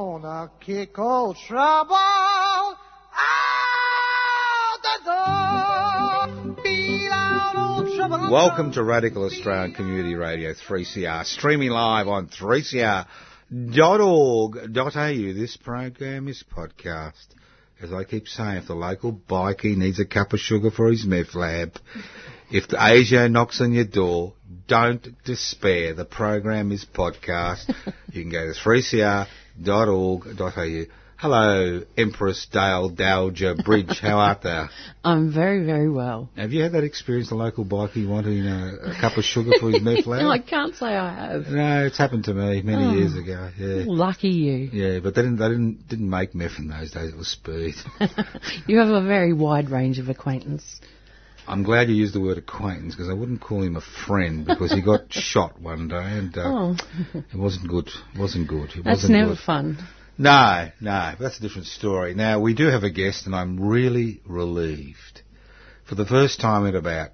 Gonna kick old trouble out the door. Beat out old trouble. Welcome to Radical Australian Community Radio 3CR, streaming live on 3cr.org.au. This program is podcast. As I keep saying, if the local bikie needs a cup of sugar for his meth lab, if the ASIO knocks on your door, don't despair. The program is podcast. you can go to 3cr.org.au. Hello, Empress Dale Dowager Bridge. How art thou? I'm very, very well. Have you had that experience, the local biker wanting a, a cup of sugar for his meth lab? No, I can't say I have. No, it's happened to me many Oh. years ago. Yeah, Lucky you. yeah, but they didn't. They didn't didn't make meth in those days. It was speed. you have a very wide range of acquaintance. I'm glad you used the word acquaintance because I wouldn't call him a friend because he got shot one day and uh, Oh, it wasn't good. It wasn't good. It that's wasn't never good. fun. No, no, that's a different story. Now we do have a guest, and I'm really relieved. For the first time in about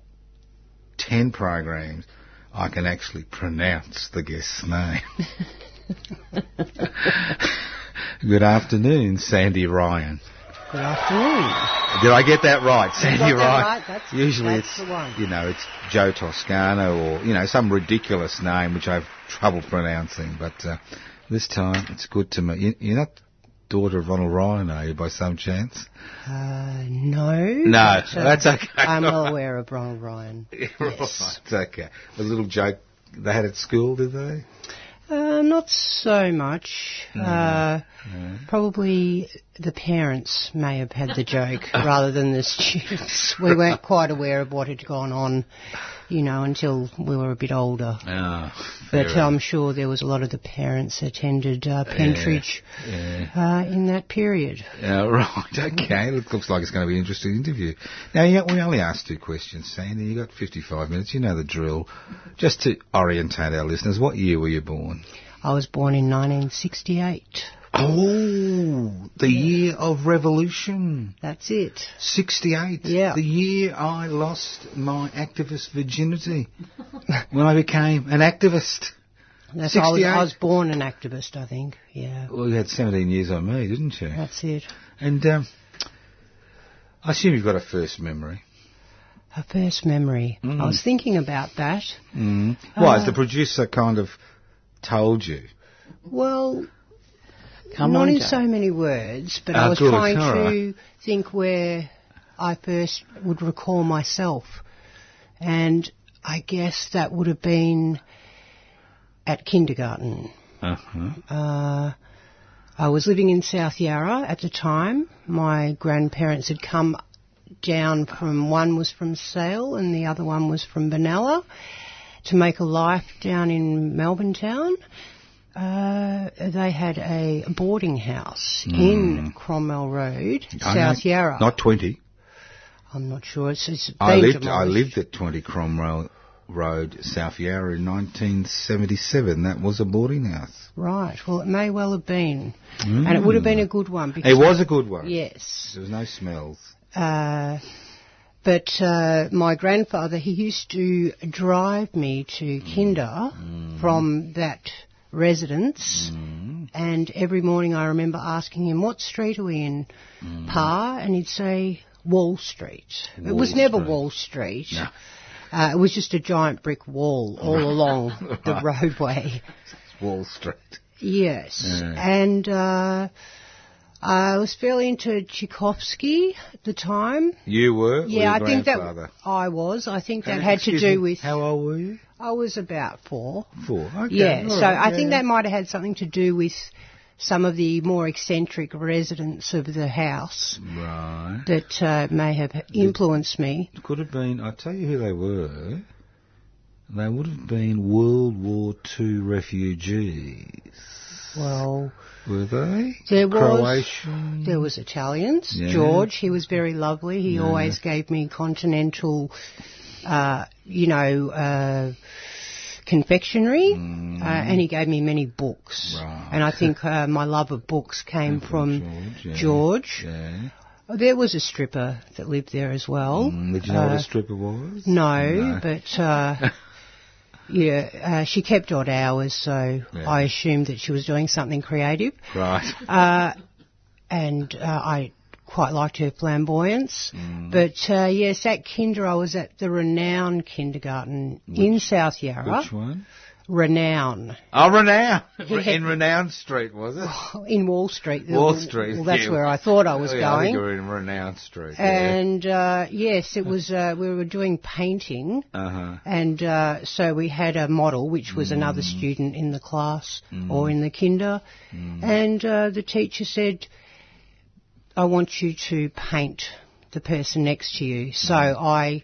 ten programs, I can actually pronounce the guest's name. Good afternoon, Sandy Ryan. Good afternoon. Did I get that right, Sandy Ryan? right. That's- Usually that's it's you know it's Joe Toscano or you know some ridiculous name which I've trouble pronouncing, but uh, this time it's good to me. You, you're not daughter of Ronald Ryan, are you, by some chance? Uh, no. No, but, uh, that's okay. I'm well aware of Ronald Ryan. right, it's okay. A little joke they had at school, did they? Uh, not so much. Uh, Probably the parents may have had the joke rather than the students. We weren't quite aware of what had gone on, you know, until we were a bit older. Oh, But I'm sure there was a lot of the parents attended uh, Pentridge yeah. uh, in that period. Yeah, right, okay. It looks like it's going to be an interesting interview. Now, yeah, we only asked two questions, Sandy. You've got 55 minutes. You know the drill. Just to orientate our listeners, what year were you born? I was born in 1968. Oh, the year of revolution. That's it. 68. Yeah. The year I lost my activist virginity. when I became an activist. That's, I, was, 68. I was born an activist, I think. Yeah, Well, you had 17 years on me, didn't you? that's it. And um, I assume you've got a first memory. A first memory. Mm. I was thinking about that. Mm. Why? Uh, Has the producer kind of told you? Well, Come not on, in so many words, but Ah, I was good, trying to right. think where I first would recall myself. And I guess that would have been at kindergarten. Uh-huh. Uh, I was living in South Yarra at the time. My grandparents had come down from, one was from Sale and the other one was from Benalla to make a life down in Melbourne town. Uh, they had a boarding house in Cromwell Road, South Yarra. Not 20. I'm not sure. It's, it's I lived, I lived at 20 Cromwell Road, South Yarra in 1977. That was a boarding house. Right. Well, it may well have been, and it would have been a good one because It was a good one. yes. There was no smells. Uh, but uh, my grandfather, he used to drive me to Kinder from that residence, and every morning I remember asking him, "What street are we in, Pa?" And he'd say, "Wall Street." it was Wall never Wall Street. No. Uh, it was just a giant brick wall all along the roadway. Wall Street. Yes. Yeah. And uh, I was fairly into Tchaikovsky at the time. You were? Yeah, I think that? I was. I think that And had to do me, with. How old were you? I was about four. Four. Okay. Yeah, all so right, I yeah, think that might have had something to do with some of the more eccentric residents of the house Right. that uh, may have influenced me. Could have been, I'll tell you who they were. They would have been World War II refugees. Well, Were they? there was there was Italians. Yeah. George, he was very lovely. He Yeah. always gave me continental, uh, you know, uh, confectionery, uh, and he gave me many books. Mm. Right. And I think uh, my love of books came from George. yeah. George. Yeah. There was a stripper that lived there as well. Mm, did you know what Uh, a stripper was? No, No. but uh, yeah, uh, she kept odd hours, so Yeah. I assumed that she was doing something creative. Right. Uh, and uh, I quite liked her flamboyance. Mm. But uh, yes, at Kinder, I was at the renowned Kindergarten in South Yarra. Which one? Renown Oh, Renown. In Renown Street, was it? in Wall Street. Wall Street. Well, that's yeah. where I thought I was Oh, yeah, I think going. you were in Renown Street. yeah. And uh, yes, it was. Uh, we were doing painting, Uh-huh. and uh, so we had a model, which was another Mm. student in the class or in the kinder, and uh, the teacher said, "I want you to paint the person next to you." So Mm. I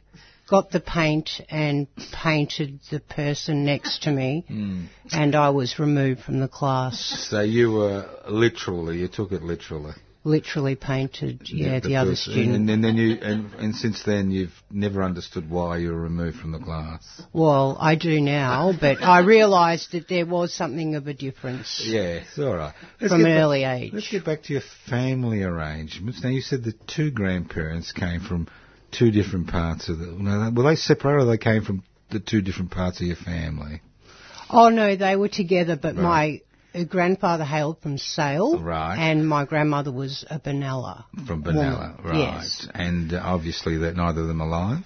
got the paint and painted the person next to me, Mm. and I was removed from the class. So you were literally, you took it literally. Literally painted, yeah, the, other person. student. And, and then you, and, and since then you've never understood why you were removed from the class. Well, I do now, but I realised that there was something of a difference Yeah, it's all right. Let's from an back- early age. Let's get back to your family arrangements. Now you said the two grandparents came from two different parts of the. Were they separate or they came from the two different parts of your family? Oh no, they were together, but my uh, grandfather hailed from Sale, Right. and my grandmother was a Benalla. From Benalla, Woman, right? yes. And uh, obviously that neither of them alive.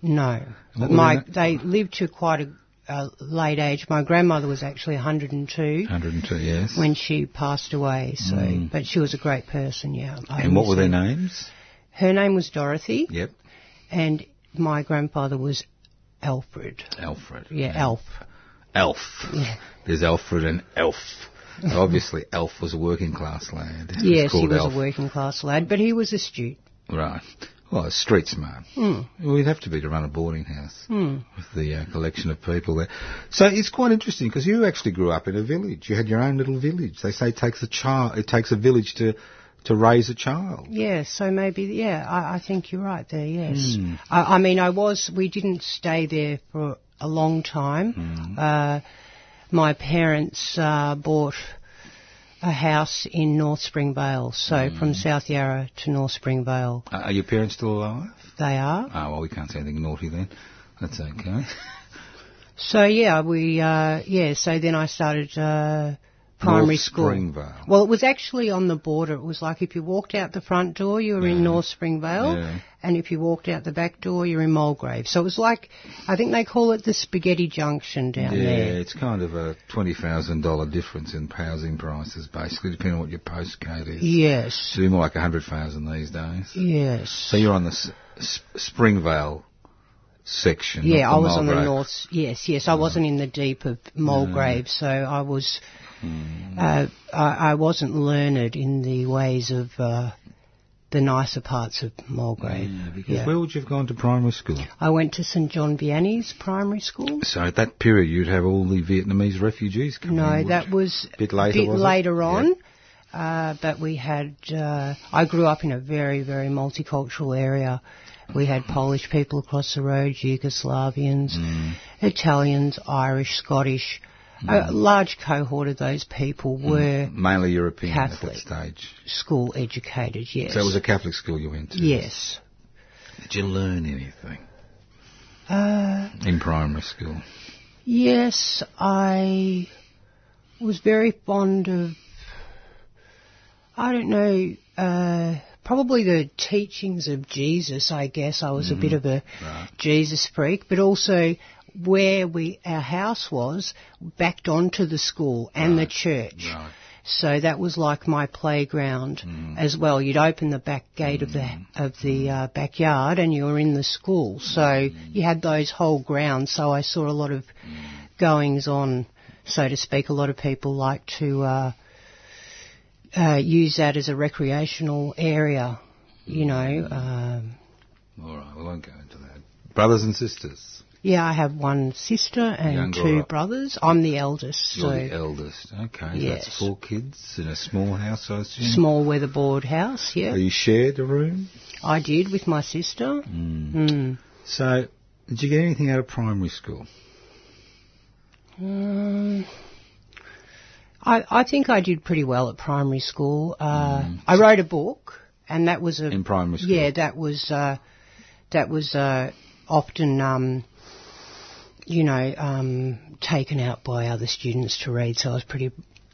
No, my they- lived to quite a, a late age. My grandmother was actually 102 102, yes. when she passed away. So, Mm. but she was a great person. Yeah. I and what were their names? Her name was Dorothy, Yep, and my grandfather was Alfred. Alfred. Yeah, Alf. Elf. Yeah. There's Alfred and Elf. Obviously, Elf was a working class lad. was Yes, he was Elf. a working class lad, but he was astute. Right. Well, street smart. Well, you'd have to be to run a boarding house Hmm. with the uh, collection of people there. So it's quite interesting because you actually grew up in a village. You had your own little village. They say it takes a child, it takes a village to to raise a child. Yeah, so maybe, yeah, I, I think you're right there, yes. Hmm. I, I mean, I was, we didn't stay there for a long time. Hmm. Uh, my parents uh, bought a house in North Springvale, so Hmm. from South Yarra to North Springvale. Uh, are your parents still alive? They are. Oh, well, we can't say anything naughty then. That's okay. So yeah, we, uh, yeah, so then I started uh, primary North school. Springvale. Well, it was actually on the border. It was like if you walked out the front door, you were in North Springvale, Yeah. and if you walked out the back door, you're in Mulgrave. So it was like, I think they call it the Spaghetti Junction down yeah, there. Yeah, it's kind of a twenty thousand dollar difference in housing prices, basically, depending on what your postcode is. Yes, So you're more like a hundred thousand these days. yes. So you're on the S- S- Springvale section. yeah, I was on the north. Yes, yes, I wasn't in the deep of Mulgrave, so I was. Uh, I, I wasn't learned in the ways of uh, the nicer parts of Mulgrave. Yeah, because Yeah. where would you have gone to primary school? I went to St John Vianney's primary school. So at that period, you'd have all the Vietnamese refugees coming. No, would that was Bit later, bit later Yeah. on. Uh, but we had, uh, I grew up in a very, very multicultural area. We had Polish people across the road, Yugoslavians, Mm. Italians, Irish, Scottish. A large cohort of those people were mainly European Catholic. at that stage. school educated, yes. So it was a Catholic school you went to. Yes. Did you learn anything Uh, in primary school? Yes, I was very fond of, I don't know, uh, probably the teachings of Jesus, I guess. I was a bit of a Right. Jesus freak, but also where we, our house was, backed onto the school and the church. Right. So that was like my playground as well. You'd open the back gate of the of the uh, backyard, and you were in the school. So you had those whole grounds. So I saw a lot of goings on, so to speak. A lot of people like to uh, uh, use that as a recreational area. You know. Um, All right, we won't go into that. Brothers and sisters. Yeah, I have one sister and Younger two brothers. I'm the eldest, You're so the eldest. Okay, so Yes. that's four kids in a small house, I assume. small weatherboard house. Yeah, Are you shared a room? I did with my sister. Mm. So, did you get anything out of primary school? Um, I, I think I did pretty well at primary school. Uh, I wrote a book, and that was a Mm. In primary school? yeah, that was uh, that was uh, often um, you know um, taken out by other students to read. So I was pretty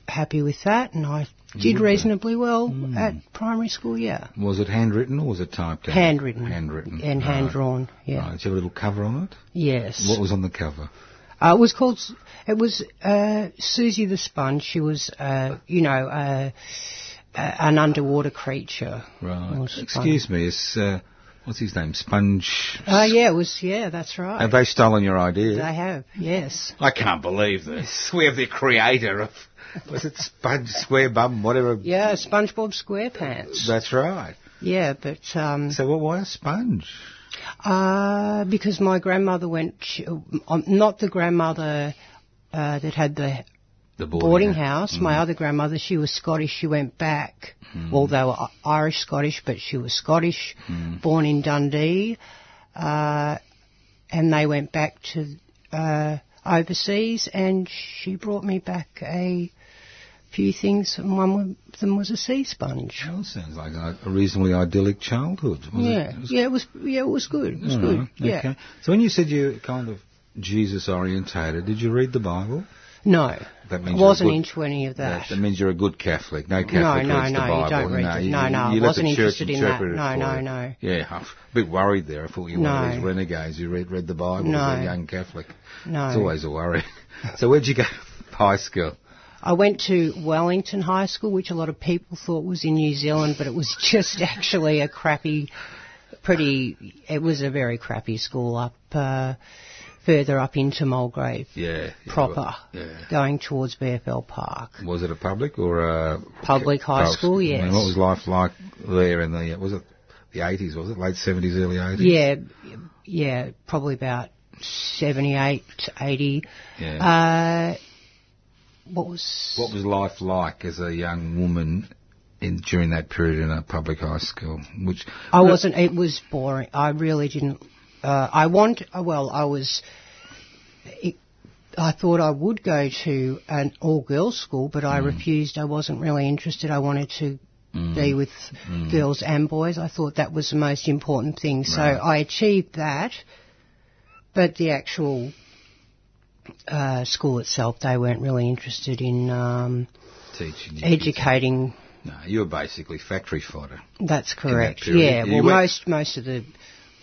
happy with that, and I did reasonably well Mm. at primary school. Yeah, Was it handwritten or was it typed out? handwritten, Handwritten. and Right. hand drawn. Yeah, Right. Did you have a little cover on it? yes. What was on the cover? Uh, it was called. It was uh, Susie the Sponge. She was, uh, you know, uh, uh, an underwater creature. Right. Excuse me, is, uh, what's his name? Sponge. Oh yeah, it was. Yeah, that's right. Have they stolen your idea? They have. Yes. I can't believe this. We have the creator of, was it Sponge Square Bum, whatever? Yeah, SpongeBob SquarePants. That's right. Yeah, but um, So what, why a sponge? uh, because my grandmother went. She, um, not the grandmother uh, that had the The boarding house. house. My other grandmother, she was Scottish. She went back. Well, they were Irish Scottish, but she was Scottish, born in Dundee, uh, and they went back to uh, overseas. And she brought me back a few things, and one of them was a sea sponge. Well, sounds like a, a reasonably idyllic childhood. Yeah, It, was yeah, it was. Yeah, it was good. It was good. right, Yeah. Okay. So when you said you're kind of Jesus orientated, did you read the Bible? No, That means you're wasn't good- into any of that. That, means you're a good Catholic. No no, Catholic no, reads no, the Bible. you don't read it. you, No, no, you I wasn't interested in that. No, no, you. no. Yeah, I'm a bit worried there. I thought you were one of No. these renegades who read, read the Bible No. as a young Catholic. No. It's always a worry. so where'd you go to high school? I went to Wellington High School, which a lot of people thought was in New Zealand, but it was just actually a crappy, pretty. It was a very crappy school up uh, further up into Mulgrave Yeah. proper, Yeah. going towards BFL Park. Was it a public or a Public high school, I yes. mean, what was life like there in the was it the 80s? Was it late 70s, early 80s? Yeah, yeah, probably about 78, 80. Yeah. Uh, what was What was life like as a young woman in during that period in a public high school? Which I wasn't. It was boring. I really didn't. Uh, I want. Well, I was. I thought I would go to an all-girls school, but I refused. I wasn't really interested. I wanted to be with girls and boys. I thought that was the most important thing. So I achieved that, but the actual uh, school itself, they weren't really interested in um, teaching educating No, you were basically factory fodder. That's correct. period. Yeah. Well, most most of the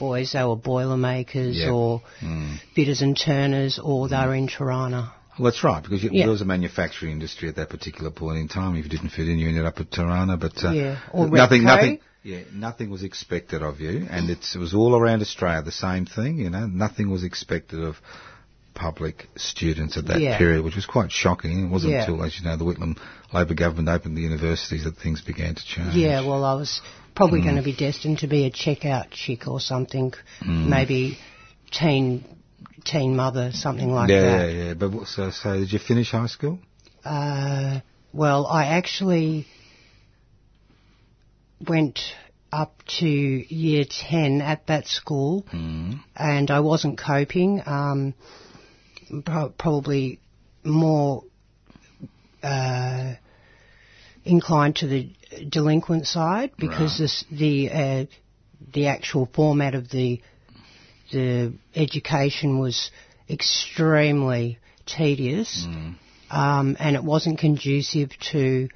boys they were boilermakers Yeah. or Mm. fitters and turners, or they were in Turana. Well, that's right, because you, Yeah. there was a manufacturing industry at that particular point in time. If you didn't fit in, you ended up at Turana. But uh, Yeah, or nothing, nothing, yeah, nothing was expected of you, and it's, it was all around Australia the same thing. You know, nothing was expected of public students at that Yeah. period, which was quite shocking. It wasn't Yeah. until, as you know, the Whitlam Labor government opened the universities that things began to change. Yeah. Well, I was probably Mm. going to be destined to be a checkout chick or something, Mm. maybe teen teen mother, something like yeah, that. yeah, yeah. But what- so, so did you finish high school? Uh, well, I actually went up to year 10 at that school Mm. and I wasn't coping. Um, pro- probably more uh, inclined to the delinquent side because Right. this, the uh, the actual format of the the education was extremely tedious, Mm. um, and it wasn't conducive to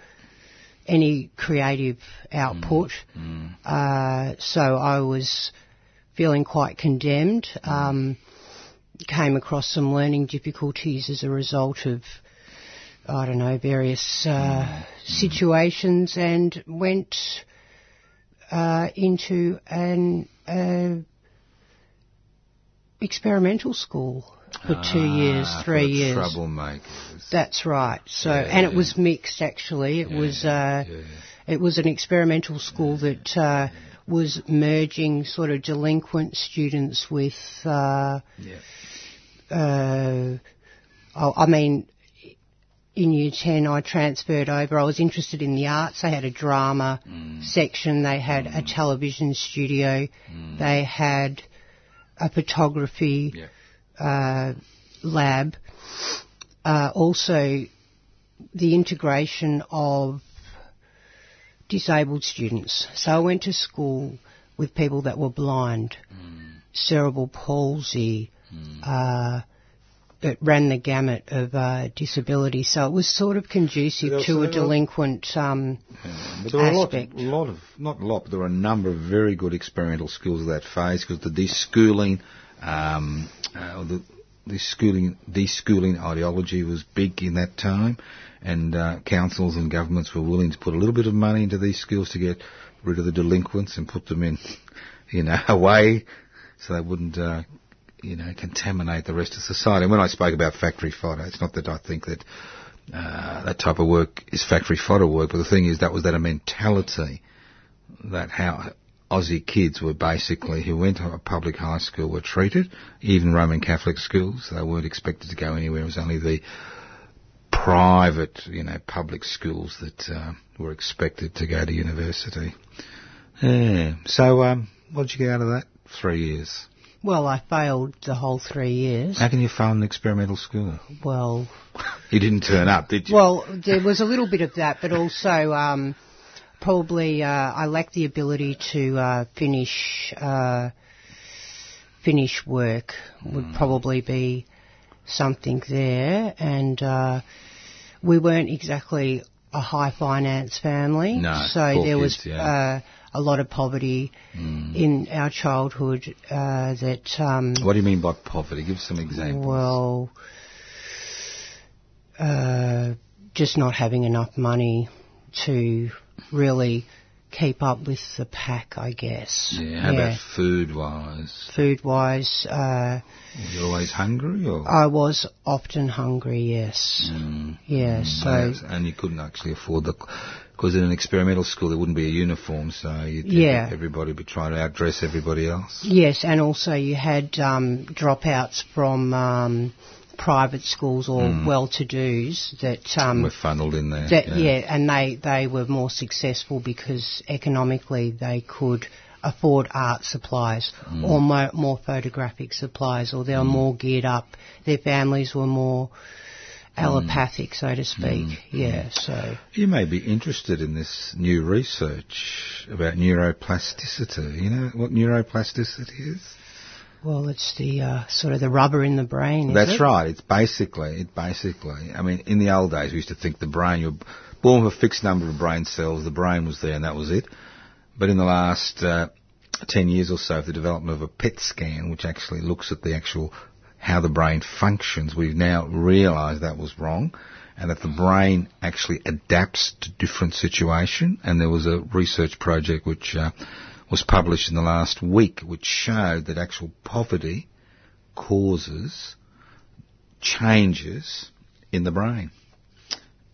any creative output. Mm. Uh, so I was feeling quite condemned. Um, came across some learning difficulties as a result of I don't know, various uh, situations and went uh, into an uh, experimental school for two years, Ah, three years. Troublemakers. That's right. So, Yeah, and it yeah. was mixed actually. It was uh, yeah. it was an experimental school that uh, was merging sort of delinquent students with. Uh, Yeah. uh, I I mean, in year 10, I transferred over. I was interested in the arts. They had a drama section, they had a television studio, they had a photography Yeah. uh, lab. Uh, also, the integration of disabled students. So I went to school with people that were blind, cerebral palsy, uh, it ran the gamut of uh, disability. So it was sort of conducive But to also a there were- delinquent. Um, But there were a lot, aspect. a lot of, not a lot, but there were a number of very good experimental schools of that phase because the deschooling, um, uh, the deschooling, deschooling ideology was big in that time, and uh, councils and governments were willing to put a little bit of money into these schools to get rid of the delinquents and put them in, you know, away so they wouldn't. Uh, you know, contaminate the rest of society. And when I spoke about factory fodder, it's not that I think that uh, that type of work is factory fodder work, but the thing is that was that a mentality that how Aussie kids were basically who went to a public high school were treated, even Roman Catholic schools. They weren't expected to go anywhere. It was only the private, you know, public schools that uh, were expected to go to university. Yeah. So, um, what did you get out of that? Three years. well, I failed the whole three years. How can you fail an experimental school? Well, You didn't turn up, did you? well, there was a little bit of that, but also um, probably uh, I lack the ability to uh, finish uh, finish work. Would probably be something there, and uh, we weren't exactly a high finance family, No, so there was kids, yeah. uh, a lot of poverty in our childhood uh, that. Um, what do you mean by poverty? Give some examples. well, uh, just not having enough money to really keep up with the pack, I guess. yeah. How about food wise? Food wise, uh, Were you always hungry or? I was often hungry, yes. Mm. Yeah, so, Yes, and you couldn't actually afford the, because in an experimental school there wouldn't be a uniform, so you'd, Yeah. everybody would be trying to outdress everybody else. yes, and also you had um, dropouts from um, private schools or mm. well-to-dos that um, We're funneled in there. That, yeah. and they, they were more successful because economically they could afford art supplies mm. or mo- more photographic supplies or they were mm. more geared up. Their families were more allopathic, so to speak. Yeah, so. You may be interested in this new research about neuroplasticity. You know what neuroplasticity is? Well, it's the uh, sort of the rubber in the brain. Is That's it? right. It's basically, it basically, I mean, in the old days we used to think the brain, you're born with a fixed number of brain cells, the brain was there and that was it. But in the last uh, 10 years or so, the development of a PET scan, which actually looks at the actual, how the brain functions, we've now realised that was wrong and that the brain actually adapts to different situation. And there was a research project which uh, was published in the last week which showed that actual poverty causes changes in the brain.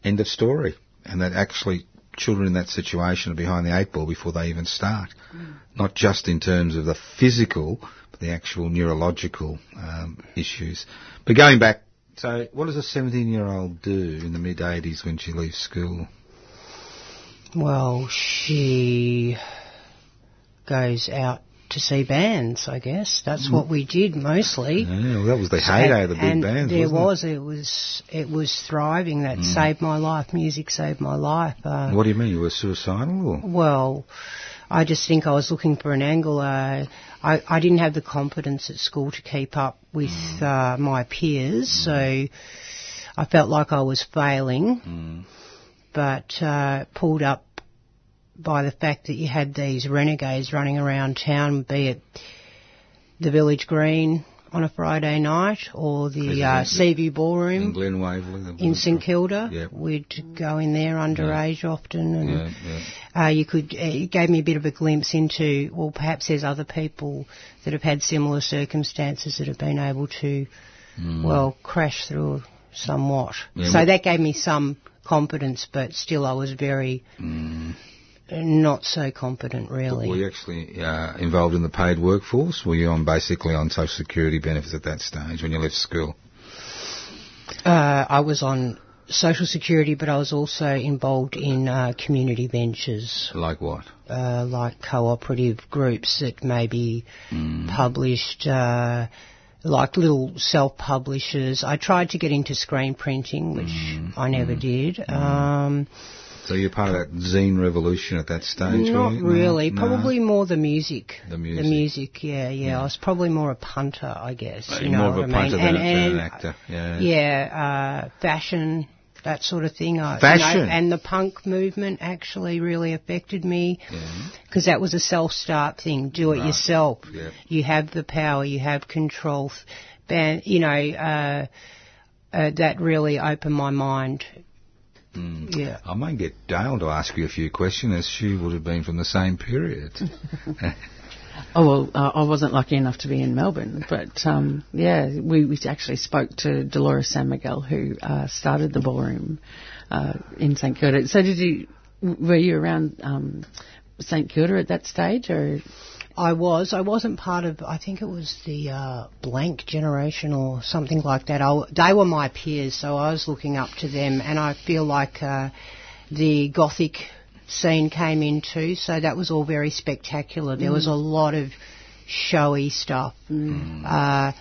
End of story. And that actually children in that situation are behind the eight ball before they even start. Not just in terms of the physical, but the actual neurological um, issues. But going back, so what does a 17 year old do in the mid 80s when she leaves school? Well, she goes out to see bands, I guess. That's what we did mostly. Yeah, well, that was the heyday of the big and bands, There was, it? was, it was thriving. That saved my life. Music saved my life. Uh. What do you mean? You were suicidal? Or? well, I just think I was looking for an angle. Uh, I, I didn't have the confidence at school to keep up with uh, my peers, so I felt like I was failing. But uh, pulled up by the fact that you had these renegades running around town, be it the village green on a Friday night, or the uh, Seaview Ballroom In Glen Waverley. in St Kilda. Yep. We'd go in there underage often, and Yeah, yeah. uh, you could. Uh, it gave me a bit of a glimpse into well, perhaps there's other people that have had similar circumstances that have been able to, well, crash through somewhat. Mm. Yeah, so that gave me some confidence, but still I was very Mm. Not so competent, really. Were you actually uh, involved in the paid workforce? Were you on basically on social security benefits at that stage when you left school? Uh, I was on social security, but I was also involved in uh, community ventures. Like what? uh, like cooperative groups that maybe published, uh, like little self-publishers. I tried to get into screen printing, which I never did. Um, So you're part of that zine revolution at that stage? not you? No? really. No? Probably more the music. The music. The music, yeah, yeah. I was probably more a punter, I guess. Uh, You more know of a what I punter than, and, than and, an actor. Yeah. Yeah, uh, fashion, that sort of thing. I, you Fashion? know, and the punk movement actually really affected me Yeah. because that was a self-start thing. Do it Right. yourself. Yep. You have the power. You have control. Ban, you know, uh, uh, that really opened my mind. Mm. Yeah. I might get Dale to ask you a few questions as she would have been from the same period. Oh well, uh, I wasn't lucky enough to be in Melbourne, but um, yeah, we, we actually spoke to Dolores San Miguel, who uh, started the ballroom uh, in St Kilda. So did you? Were you around um, St Kilda at that stage, or I was. I wasn't part of. I think it was the uh, blank generation or something like that. I, they were my peers, so I was looking up to them, and I feel like uh, the gothic scene came in too. So that was all very spectacular. There was a lot of showy stuff, uh,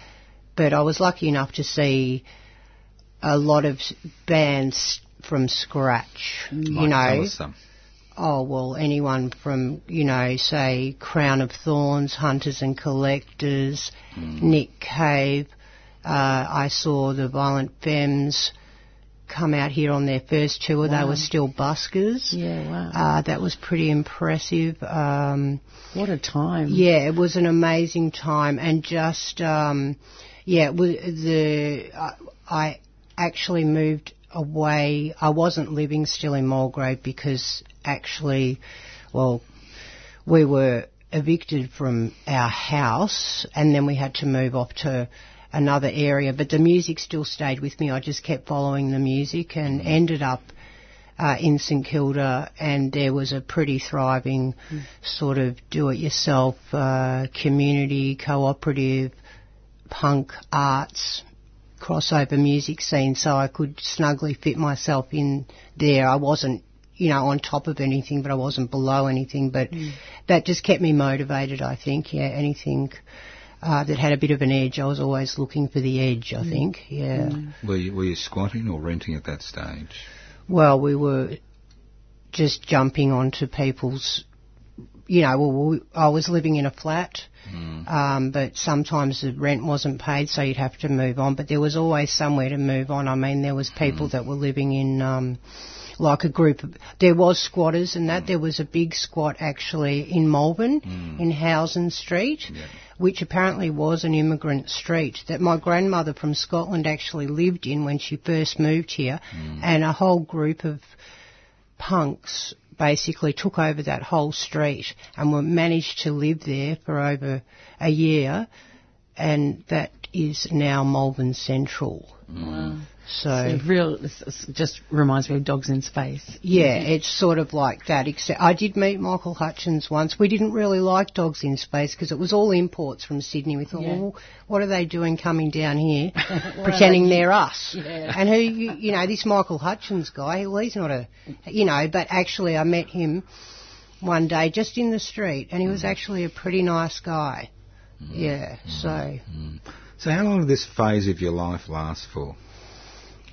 but I was lucky enough to see a lot of bands from scratch. You Might tell know. Oh, well, anyone from, you know, say Crown of Thorns, Hunters and Collectors, Nick Cave. Uh, I saw the Violent Femmes come out here on their first tour. They were still buskers. yeah, wow, Uh, that was pretty impressive. Um, what a time! yeah, it was an amazing time, and just um, yeah, it was the I, I actually moved away. I wasn't living still in Mulgrave because actually, well, we were evicted from our house, and then we had to move off to another area. But the music still stayed with me. I just kept following the music and ended up uh, in St Kilda, and there was a pretty thriving sort of do-it-yourself uh, community, cooperative, punk arts crossover music scene. So I could snugly fit myself in there. I wasn't, you know, on top of anything, but I wasn't below anything. But hmm. that just kept me motivated. I think, yeah, anything. Uh, that had a bit of an edge. I was always looking for the edge, I hmm. think, yeah. Hmm. Were you, were you squatting or renting at that stage? Well, we were just jumping onto people's, you know, well, we, I was living in a flat, mm. um, but sometimes the rent wasn't paid, so you'd have to move on. But there was always somewhere to move on. I mean, there was mm. people that were living in, um, like a group of, there was squatters and that. Mm. There was a big squat actually in Melbourne, in Housen Street. Which apparently was an immigrant street that my grandmother from Scotland actually lived in when she first moved here, and a whole group of punks basically took over that whole street and were managed to live there for over a year, and that is now Malvern Central. Mm. So It real it's- it's just reminds me of Dogs in Space. yeah, it's sort of like that. Except I did meet Michael Hutchence once. We didn't really like Dogs in Space because it was all imports from Sydney. We thought, Yeah. well, what are they doing coming down here, pretending they're us? Yeah. And who, you, you know, this Michael Hutchence guy, well, he's not a, you know, but actually I met him one day just in the street, and he was mm. actually a pretty nice guy. Mm. Yeah, so. Mm. So how long did this phase of your life last for?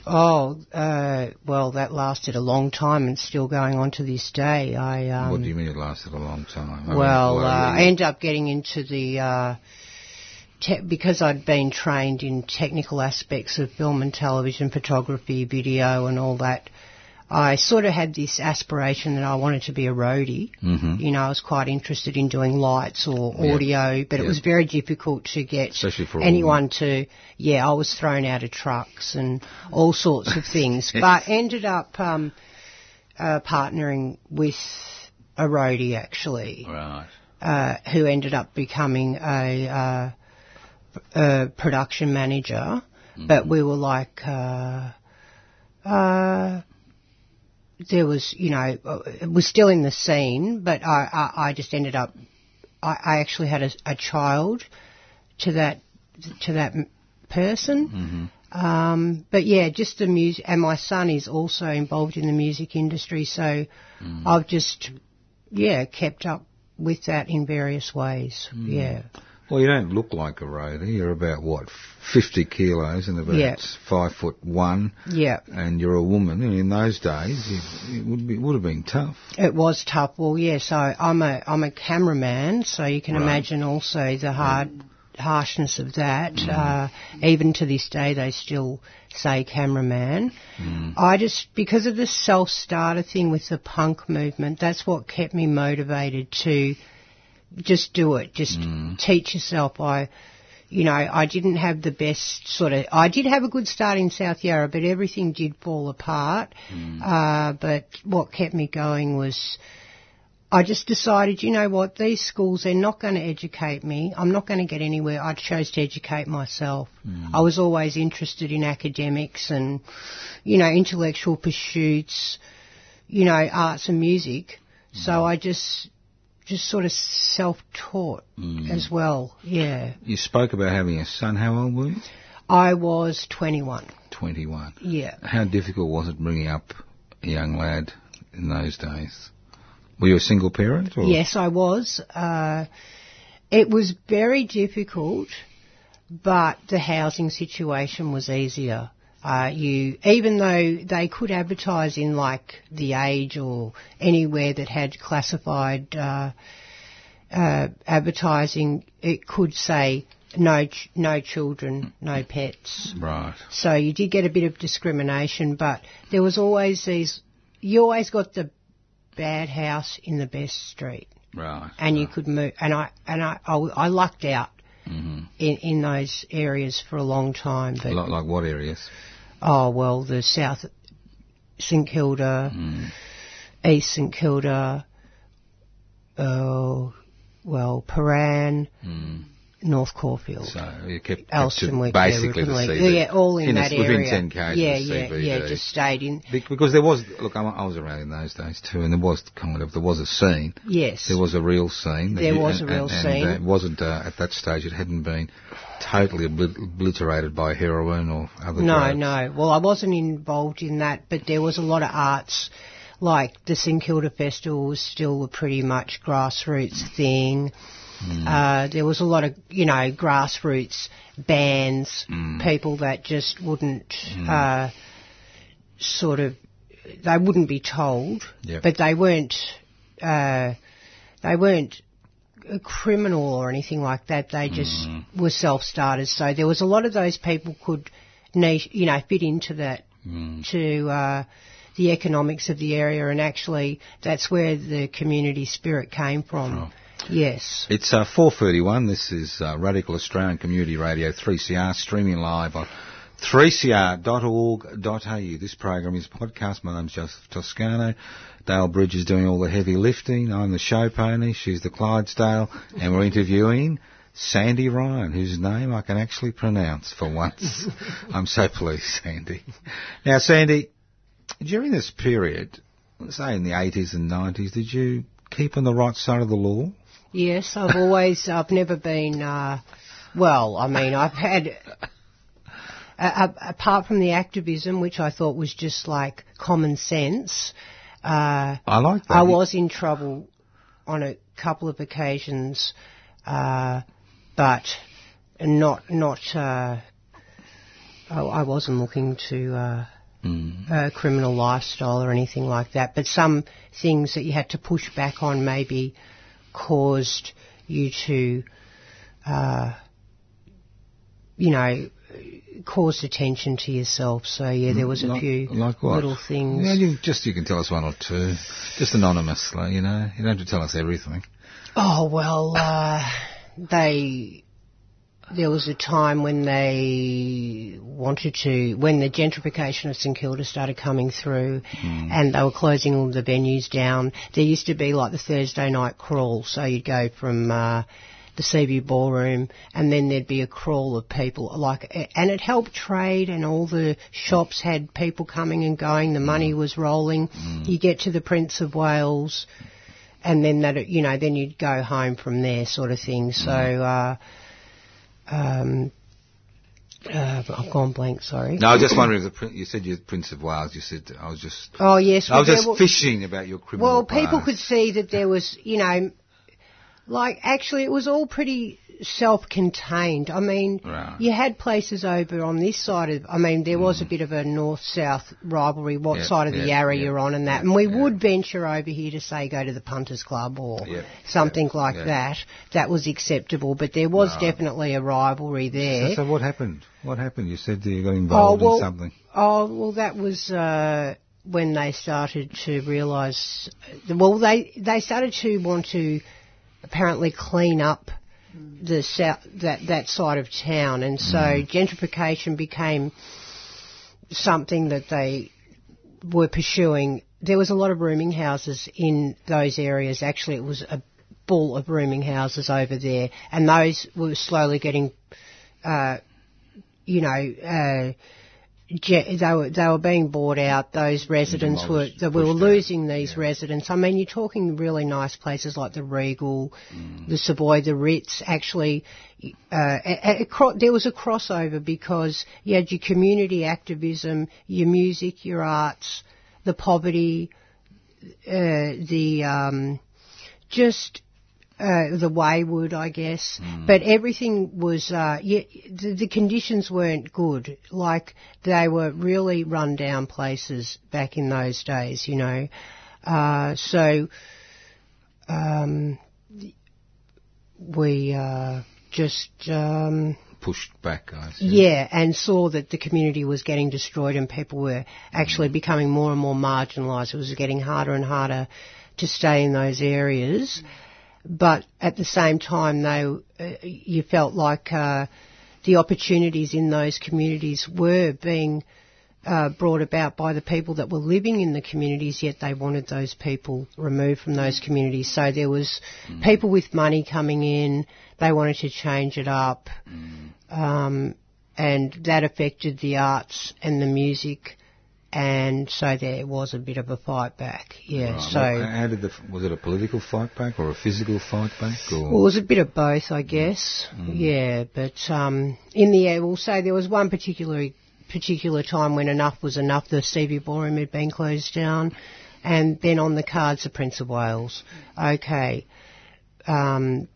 Oh, uh, well, that lasted a long time and still going on to this day. I um, what do you mean it lasted a long time? I mean, Well, uh, I ended up getting into the uh, te- because I'd been trained in technical aspects of film and television photography, video, and all that. I sort of had this aspiration that I wanted to be a roadie. Mm-hmm. You know, I was quite interested in doing lights or Yeah. audio, but it was very difficult to get for anyone to. Yeah, I was thrown out of trucks and all sorts of things, but ended up um, uh, partnering with a roadie actually Right. uh, who ended up becoming a, uh, a production manager. But we were like, uh, uh, there was, you know, it was still in the scene, but I, I, I just ended up, I, I actually had a, a child to that, to that person. Mm-hmm. Um, but yeah, just the music, and my son is also involved in the music industry, so mm. I've just, yeah, kept up with that in various ways. Mm. Yeah. Well, you don't look like a roadie. You're about what, fifty kilos and about Yeah. five foot one, Yeah. and you're a woman. And in those days, you, it would be would have been tough. It was tough. Well, yeah. So I'm a I'm a cameraman, so you can Right. imagine also the hard harshness of that. Uh, even to this day, they still say cameraman. I just because of the self starter thing with the punk movement, that's what kept me motivated to just do it. Just mm. teach yourself. I. You know, I didn't have the best sort of. I did have a good start in South Yarra, but everything did fall apart. Mm. Uh, but what kept me going was I just decided, you know what, these schools, they're not going to educate me. I'm not going to get anywhere. I chose to educate myself. Mm. I was always interested in academics and, you know, intellectual pursuits, you know, arts and music. So I just, just sort of self-taught as well. Yeah. You spoke about having a son. How old were you? I was 21. Twenty-one. Yeah. How difficult was it bringing up a young lad in those days? Were you a single parent? Or? Yes, I was. Uh, it was very difficult, but the housing situation was easier. Uh, you, even though they could advertise in like the Age or anywhere that had classified uh, uh, advertising, it could say no, ch- no children, no pets. Right. So you did get a bit of discrimination, but there was always these. You always got the bad house in the best street, Right. and you could move. And I and I I, I lucked out hmm in in those areas for a long time. But Like, like what areas? Oh well, the South St Kilda, Mm. East St Kilda. Oh well, Prahran, Mm. North Caulfield. So you kept, kept Elston to basically the yeah, CBD. yeah, all in, a- that within area. 10 k's yeah, yeah, yeah. Just stayed in. Because there was, look, I was around in those days too, and there was kind of, there was a scene. Yes. There was a real scene. There you- was and, a real and, scene. And, it wasn't, uh, at that stage, it hadn't been totally obliterated by heroin or other No, drugs. no. Well, I wasn't involved in that, but there was a lot of arts. Like the St Kilda Festival was still a pretty much grassroots thing. Hmm. Uh, there was a lot of, you know, grassroots bands, Hmm. people that just wouldn't, uh, sort of, they wouldn't be told, Yep. but they weren't, uh, they weren't a criminal or anything like that. They just were self-starters. So there was a lot of those people could niche, you know, fit into that to uh, the economics of the area, and actually that's where the community spirit came from. Yes. It's uh, 4.31. This is uh, Radical Australian Community Radio 3CR, streaming live on 3cr.org.au. This program is podcast. My name's Joseph Toscano. Dale Bridge is doing all the heavy lifting. I'm the show pony. She's the Clydesdale. And we're interviewing Sandy Ryan, whose name I can actually pronounce for once. I'm so pleased, Sandy. Now, Sandy, during this period, say in the 80s and 90s, did you keep on the right side of the law? Yes, I've always, I've never been, uh, well, I mean, I've had, apart from the activism, which I thought was just like common sense, uh, I like that. I was in trouble on a couple of occasions, uh, but not, not, uh, I, I wasn't looking to, uh, Mm. a criminal lifestyle or anything like that, but some things that you had to push back on maybe caused you to, uh, you know, caused attention to yourself. So yeah, there was a Like- few like what? little things. Yeah, you, just you can tell us one or two, just anonymously. You know, you don't have to tell us everything. Oh well, uh, they. There was a time when they wanted to, when the gentrification of St Kilda started coming through, and they were closing all the venues down. There used to be like the Thursday night crawl, so you'd go from uh, the Seaview Ballroom, and then there'd be a crawl of people. Like, and it helped trade, and all the shops had people coming and going. The money was rolling. You get to the Prince of Wales and then that you know then you'd go home from there sort of thing so uh um uh, I've gone blank sorry No, I was just wondering if the you said you're Prince of Wales. You said I was just oh yes I was just fishing about your criminal. well people past. could see that there was you know like actually it was all pretty self-contained i mean Right. you had places over on this side of i mean there was a bit of a north-south rivalry what Mm. Yeah, side of the yeah, yarra yeah, you're on and that and we would venture over here to say go to the punters club or something like that that was acceptable but there was Right. definitely a rivalry there So, so what happened? What happened? You said you got involved well, in something. Oh well, that was uh, when they started to realise. Well, they they started to want to apparently clean up the south that that side of town, and so gentrification became something that they were pursuing. There was a lot of rooming houses in those areas. Actually, it was a bull of rooming houses over there, and those were slowly getting. Uh, you know, uh, they were they were being bought out. Those residents were that we were losing these residents. I mean, you're talking really nice places like the Regal, the Savoy, the Ritz. Actually, uh, a- a- cro- there was a crossover because you had your community activism, your music, your arts, the poverty, uh, the um, just uh, the wayward, I guess. But everything was, uh, yeah, the, the conditions weren't good. Like they were really run down places back in those days, you know. Uh, so, um, we uh, just. Um, Pushed back, I see. yeah, and saw that the community was getting destroyed and people were actually becoming more and more marginalised. It was getting harder and harder to stay in those areas. But at the same time, though, uh, you felt like uh, the opportunities in those communities were being uh, brought about by the people that were living in the communities, yet they wanted those people removed from those communities. So there was people with money coming in, they wanted to change it up, um, and that affected the arts and the music, and so there was a bit of a fight back. Yeah, Right, so. well, how did the was it a political fight back or a physical fight back or Well, it was a bit of both, I guess. Yeah, but um, in the end, we'll say there was one particular particular time when enough was enough. The Seaview Ballroom had been closed down, and then on the cards, the Prince of Wales. Okay. Um,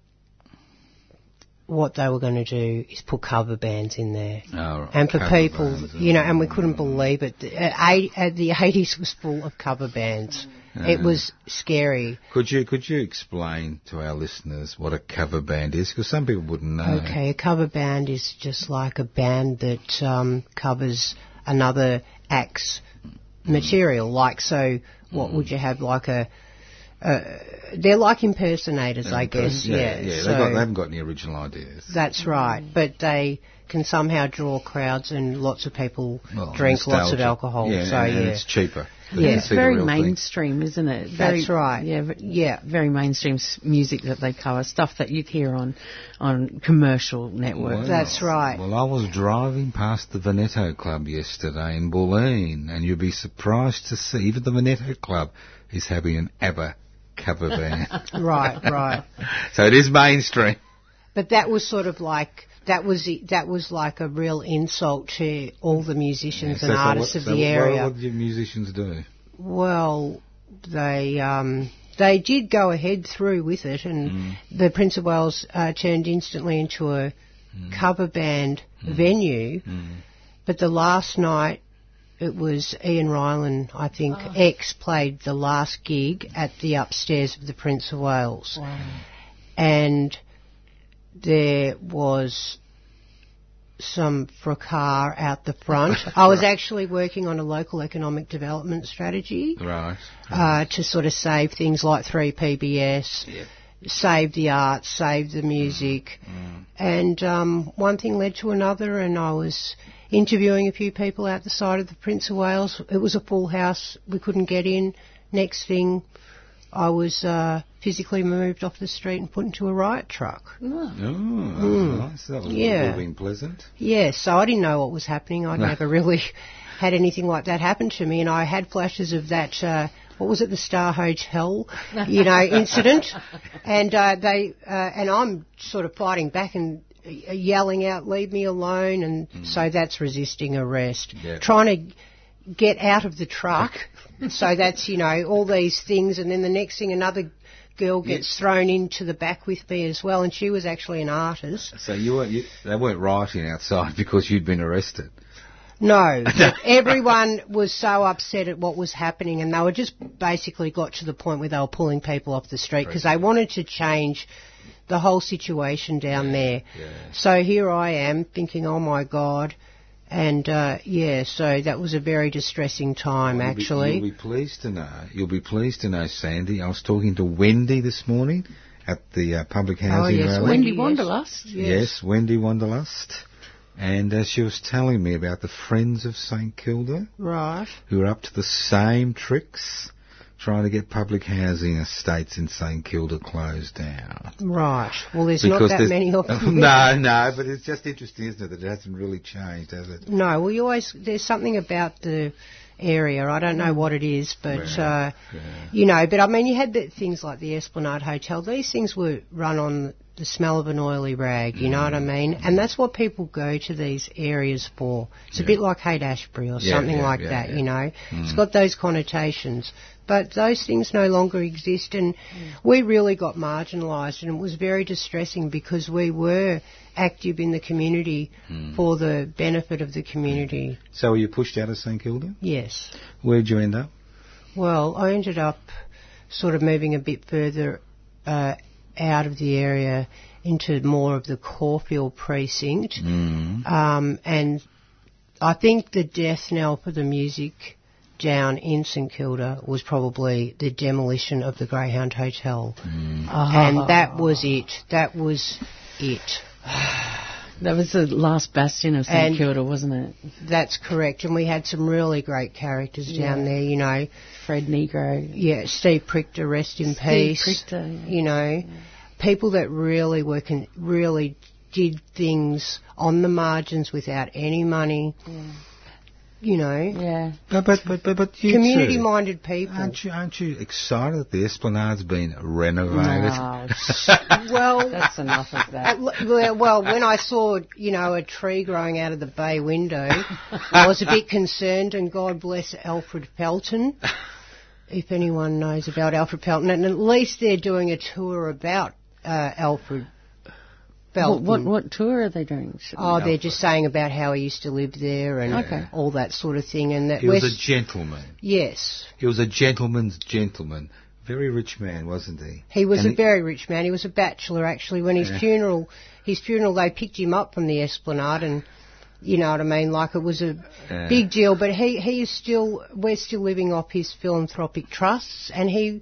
what they were going to do is put cover bands in there. Oh, And for people, bands, you know, and we couldn't believe it. The, uh, uh, the 80s was full of cover bands. It was scary. Could you could you explain to our listeners what a cover band is? Because some people wouldn't know. Okay, a cover band is just like a band that um, covers another act's material. Like, so what would you have? Like a, uh, they're like impersonators, I guess. Yeah, yeah. so they, got, they haven't got any original ideas. that's right. But they can somehow draw crowds, and lots of people Well, drink lots of alcohol. Yeah, so and, yeah, it's cheaper. Yeah. It's very real thing. mainstream, isn't it? Very, That's right. Yeah, Yeah. very mainstream music that they cover, stuff that you'd hear on on commercial networks. Well, That's right. Well, I was driving past the Veneto Club yesterday in Bulleen, and you'd be surprised to see even the Veneto Club is having an ABBA cover band. right, right. so it is mainstream. But that was sort of like that was that was like a real insult to all the musicians So- and so artists what- of so the what- area. What did musicians do? Well, they um, they did go ahead through with it, and Mm. the Prince of Wales uh, turned instantly into a Mm. cover band venue. But the last night, it was Ian Rilen, I think, ex played the last gig at the upstairs of the Prince of Wales, and there was some fracas out the front. I was actually working on a local economic development strategy Right. uh, to sort of save things like 3PBS, Yeah. save the arts, save the music. And um, one thing led to another, and I was interviewing a few people out the side of the Prince of Wales. It was a full house, we couldn't get in. Next thing, I was uh, physically moved off the street and put into a riot truck. Oh, nice. That was, Yeah. would have been pleasant. Yes, so I didn't know what was happening. I'd never really had anything like that happen to me, and I had flashes of that. Uh, what was it, the Star Hotel, you know, incident, and uh, they uh, and I'm sort of fighting back and Uh, yelling out, "Leave me alone!" And mm. so that's resisting arrest. Yeah. Trying to get out of the truck. so that's you know all these things, and then the next thing another girl gets thrown into the back with me as well, and she was actually an artist. So you were you, they weren't rioting outside because you'd been arrested. No, everyone was so upset at what was happening, and they were just basically got to the point where they were pulling people off the street because they wanted to change the whole situation down there. So here I am thinking, oh my God. And uh, yeah, so that was a very distressing time, You'll be- actually. you'll be pleased to know. You'll be pleased to know, Sandy. I was talking to Wendy this morning at the uh, public housing yes, rally. Wendy yes. Wanderlust. Yes, Wendy Wanderlust. And uh, she was telling me about the Friends of St Kilda Right. who are up to the same tricks trying to get public housing estates in St Kilda closed down. Right. Well, there's not that many of them. no, no, but it's just interesting, isn't it, that it hasn't really changed, has it? No, well, you always there's something about the area. I don't know what it is, but uh, you know. But I mean, you had the, things like the Esplanade Hotel. These things were run on the smell of an oily rag. You know what I Mm. mean? And that's what people go to these areas for. It's a bit like Haight Ashbury or Yeah, something yeah, like yeah, that. yeah. Mm. You know, it's got those connotations. But those things no longer exist, and we really got marginalised, and it was very distressing because we were active in the community Mm. for the benefit of the community. So were you pushed out of St Kilda? Yes. Where'd you end up? Well, I ended up sort of moving a bit further uh, out of the area into more of the Caulfield precinct, Mm. um, and I think the death knell for the music down in St Kilda was probably the demolition of the Greyhound Hotel, mm. uh-huh. and ah. that was it. That was it. That was the last bastion of St And- Kilda, wasn't it? That's correct, and we had some really great characters down there. You know, Fred Negro. yeah, Steve Prichter, rest in Steve peace. Prichter, yeah. You know, people that really were con- really did things on the margins without any money. You know, Yeah. But, but, but, but, but you community-minded people. Aren't you, aren't you excited that the Esplanade's been renovated? No, well, that's enough of that. l- well, well, when I saw, you know, a tree growing out of the bay window, I was a bit concerned, and God bless Alfred Felton, if anyone knows about Alfred Felton, and at least they're doing a tour about uh, Alfred What, what what tour are they doing? Oh, they're just saying about how he used to live there and Okay. all that sort of thing, and that He was a gentleman. yes, He was a gentleman's gentleman. Very rich man, wasn't he? he was And a he- very rich man. He was a bachelor actually. When his Yeah. funeral, his funeral, they picked him up from the Esplanade and. You know what I mean? Like it was a Yeah. big deal, but he, he is still, we're still living off his philanthropic trusts, and he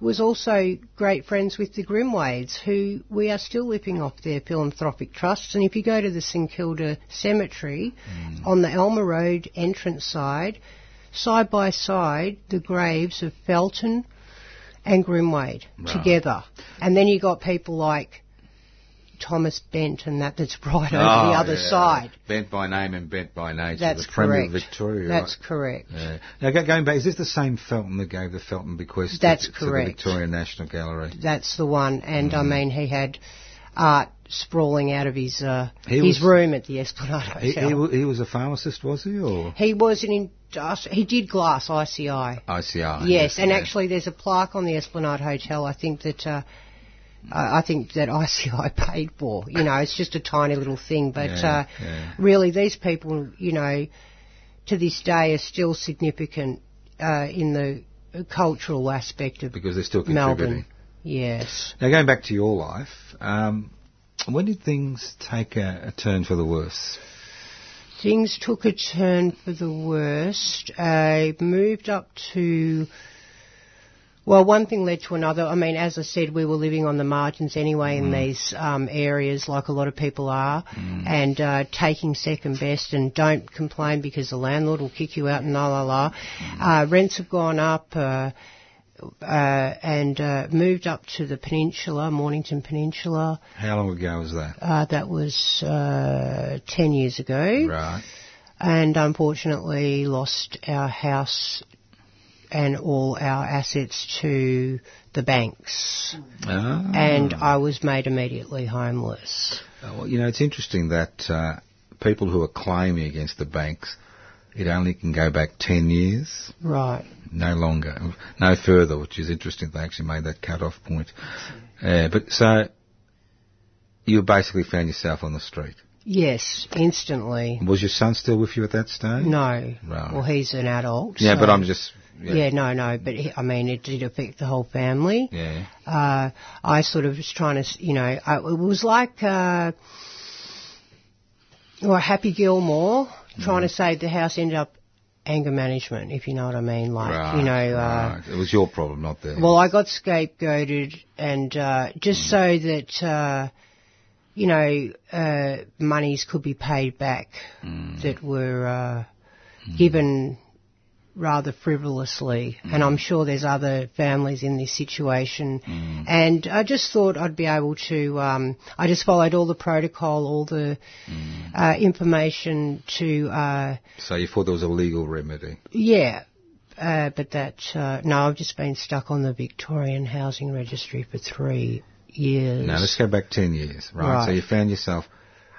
was also great friends with the Grimwades, who we are still living off their philanthropic trusts. And if you go to the St Kilda Cemetery, Mm. on the Alma Road entrance side, side by side, the graves of Felton and Grimwade Right. together. And then you got people like Thomas Bent and that that's right over Oh, the other yeah. side. Bent by name and bent by nature. That's the Premier correct. of Victoria. That's right? correct. Yeah. Now, going back, is this the same Felton that gave the Felton bequest to- That's to, correct. the Victoria National Gallery? That's the one. And Mm. I mean, he had art sprawling out of his uh, his was- room at the Esplanade He, Hotel. he, wa- he was a pharmacist, was he, or He was an industri- he did glass ICI. ICR? yes, and yeah. actually, there's a plaque on the Esplanade Hotel. I think that. Uh, I I think that ICI paid for. You know, it's just a tiny little thing, but Yeah, uh, yeah. really, these people, you know, to this day, are still significant uh, in the cultural aspect of because they're still contributing. Melbourne. Yes. Now, going back to your life, um, when did things take a, a turn for the worse? things took a turn for the worst. I moved up to. Well, one thing led to another. I mean, as I said, we were living on the margins anyway in these um, areas, like a lot of people are, and uh, taking second best. And don't complain because the landlord will kick you out and la la la. Uh, rents have gone up. Uh, uh, and uh, moved up to the peninsula, Mornington Peninsula. How long ago was that? Uh, that was uh, 10 years ago. Right. And unfortunately lost our house and all our assets to the banks. Ah. And I was made immediately homeless. Uh, Well, you know, it's interesting that uh, people who are claiming against the banks, it only can go back 10 years, Right. no longer, no further, which is interesting. They actually made that cut-off point. Uh, but so, you basically found yourself on the street. Yes, instantly. Was your son still with you at that stage? No. Right. Well, he's an adult. Yeah, so- but I'm just. Yeah. Yeah, no, no, but he, I mean, it did affect the whole family. Yeah. uh, I sort of was trying to, you know, I, it was like, uh, or Happy Gilmore trying to save the house ended up anger management, if you know what I mean. Like, Right, you know, uh, it was your problem, not theirs. well, I got scapegoated and, uh, just so that, uh, you know, uh, monies could be paid back that were, uh, given rather frivolously, and I'm sure there's other families in this situation. And I just thought I'd be able to. Um, I just followed all the protocol, all the uh, information to. Uh, so you thought there was a legal remedy. yeah. Uh, but that, uh, no, I've just been stuck on the Victorian Housing Registry for three years. Now let's go back 10 years, right? So you found yourself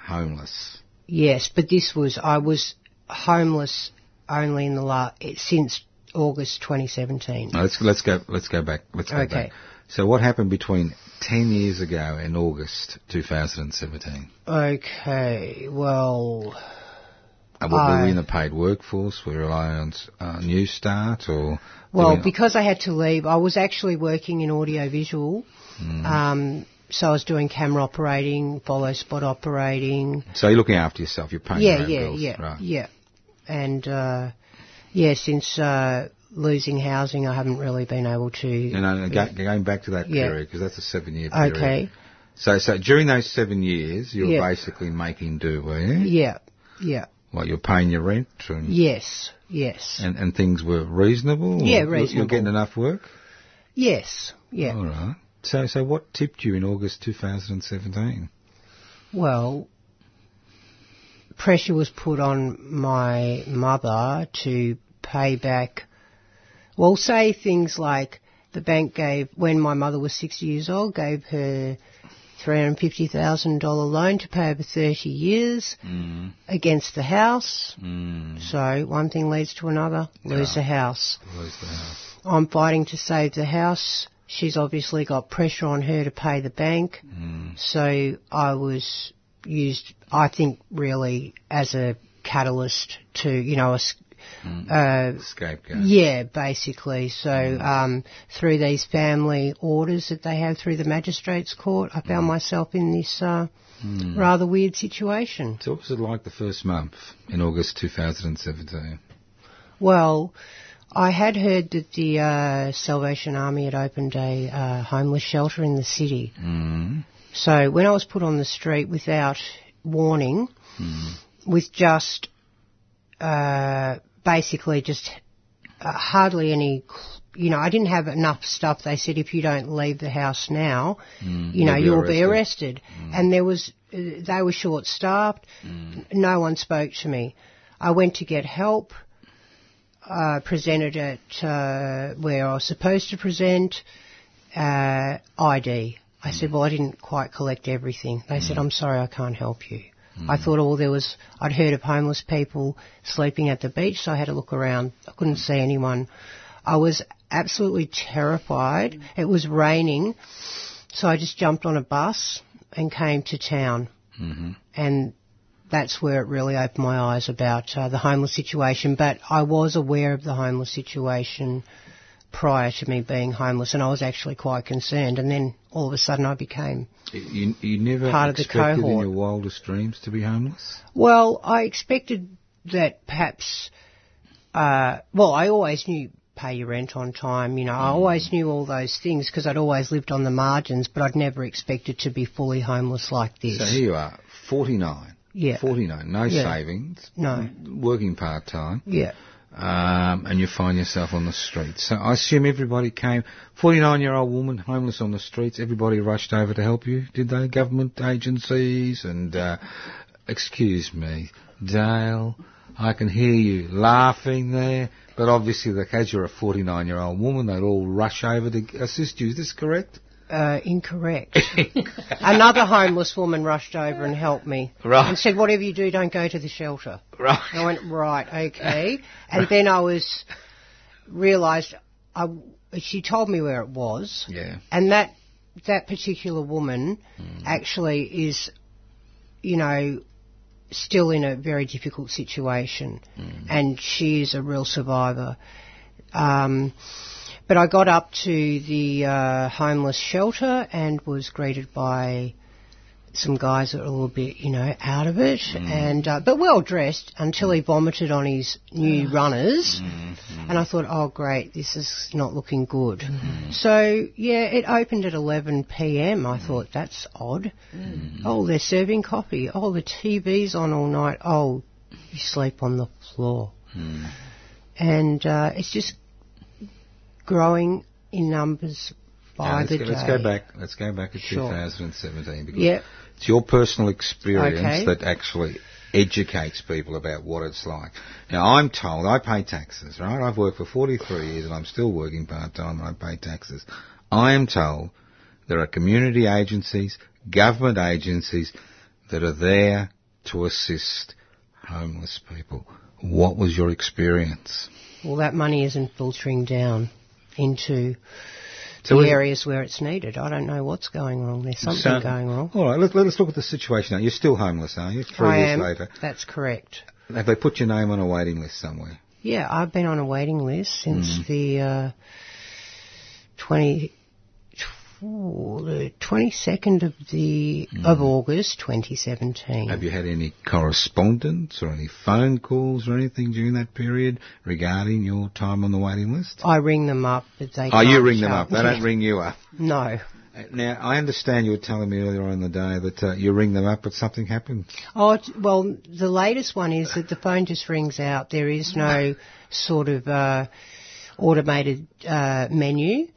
homeless. Yes, but this was, I was homeless only in the last, since August 2017. Now let's let's go let's go back let's go Okay. back. So what happened between 10 years ago and August 2017? Okay, well, Uh, were we in a paid workforce? Were we relying on uh, Newstart or? well, we- because I had to leave, I was actually working in audiovisual. Um, so I was doing camera operating, follow spot operating. so you're looking after yourself. You're paying yeah, your own yeah, bills, yeah, right? yeah. And uh, yeah, since uh, losing housing, I haven't really been able to. And uh, go, going back to that Yeah. period because that's a seven-year period. okay. So so during those seven years, you were Yeah. basically making do, were you? Yeah, yeah. Well, you're paying your rent and Yes, yes, and, and things were reasonable. Yeah, you- You're getting enough work. yes, yeah. All right. So so what tipped you in August 2017? Well, pressure was put on my mother to pay back. Well, say things like the bank gave, when my mother was 60 years old, gave her $350,000 loan to pay over 30 years Mm. against the house. Mm. So one thing leads to another, lose the house. Lose the house. I'm fighting to save the house. She's obviously got pressure on her to pay the bank. Mm. So I was used, I think, really as a catalyst to, you know, a s uh, Scapegoat. yeah, basically. So um, through these family orders that they have through the magistrates court, I found myself in this uh, rather weird situation. So what was it like the first month in August 2017? Well, I had heard that the uh, Salvation Army had opened a uh, homeless shelter in the city. Mm. So when I was put on the street without warning, with just uh, basically just uh, hardly any, you know, I didn't have enough stuff. They said if you don't leave the house now, you know, you'll be arrested. be arrested. And there was, uh, they were short staffed. No one spoke to me. I went to get help. Uh, presented at uh, where I was supposed to present uh, ID. I said, well, I didn't quite collect everything. They said, I'm sorry, I can't help you. I thought, oh, there was, I'd heard of homeless people sleeping at the beach, so I had to look around. I couldn't see anyone. I was absolutely terrified. It was raining, so I just jumped on a bus and came to town. Mm-hmm. And that's where it really opened my eyes about uh, the homeless situation. But I was aware of the homeless situation prior to me being homeless, and I was actually quite concerned. And then all of a sudden, I became. You, you never Part of the expected in your wildest dreams to be homeless? Well, I expected that perhaps. Uh, well, I always knew pay your rent on time. You know, I always knew all those things because I'd always lived on the margins, but I'd never expected to be fully homeless like this. So here you are, 49. Yeah. 49, no Yeah. savings, No. working part time, Yeah. Um, and you find yourself on the streets. So I assume everybody came, 49 year old woman, homeless on the streets, everybody rushed over to help you, did they? Government agencies and, uh, excuse me, Dale, I can hear you laughing there, but obviously because you're a 49 year old woman, they'd all rush over to assist you. Is this correct? Uh, incorrect. Another homeless woman rushed over and helped me. Right. And said, whatever you do, don't go to the shelter. Right. I went, right, okay. And then I was, realised, I, she told me where it was. Yeah. And that, that particular woman actually is, you know, still in a very difficult situation. And she is a real survivor. Um, but I got up to the uh, homeless shelter and was greeted by some guys that were a little bit, you know, out of it, mm. and uh, but well dressed until he vomited on his new mm. runners, mm-hmm. and I thought, oh great, this is not looking good. Mm-hmm. So yeah, it opened at 11 p.m. I mm. thought that's odd. Mm-hmm. Oh, they're serving coffee. Oh, the TV's on all night. Oh, you sleep on the floor, and uh, it's just growing in numbers by the go, day. let's go back. Let's go back to Sure. 2017 because Yep. it's your personal experience Okay. that actually educates people about what it's like. Now, I'm told I pay taxes, right? I've worked for 43 years and I'm still working part time and I pay taxes. I am told there are community agencies, government agencies that are there to assist homeless people. What was your experience? Well, that money isn't filtering down into So the areas where it's needed. I don't know what's going wrong. There's something So- going wrong. All right, let's, let's look at the situation now. You're still homeless, are you? Three I years am. later. That's correct. Have they put your name on a waiting list somewhere? Yeah, I've been on a waiting list since Mm. the uh, 20, tw- the 22nd of the of August 2017. Mm. Have you had any correspondence or any phone calls or anything during that period regarding your time on the waiting list? I ring them up, but they. Oh, you ring them up. They don't ring you up. No. Uh, Now, I understand you were telling me earlier on in the day that uh, you ring them up, but something happened. Oh, well, the latest one is that the phone just rings out. There is no sort of uh, automated uh, menu.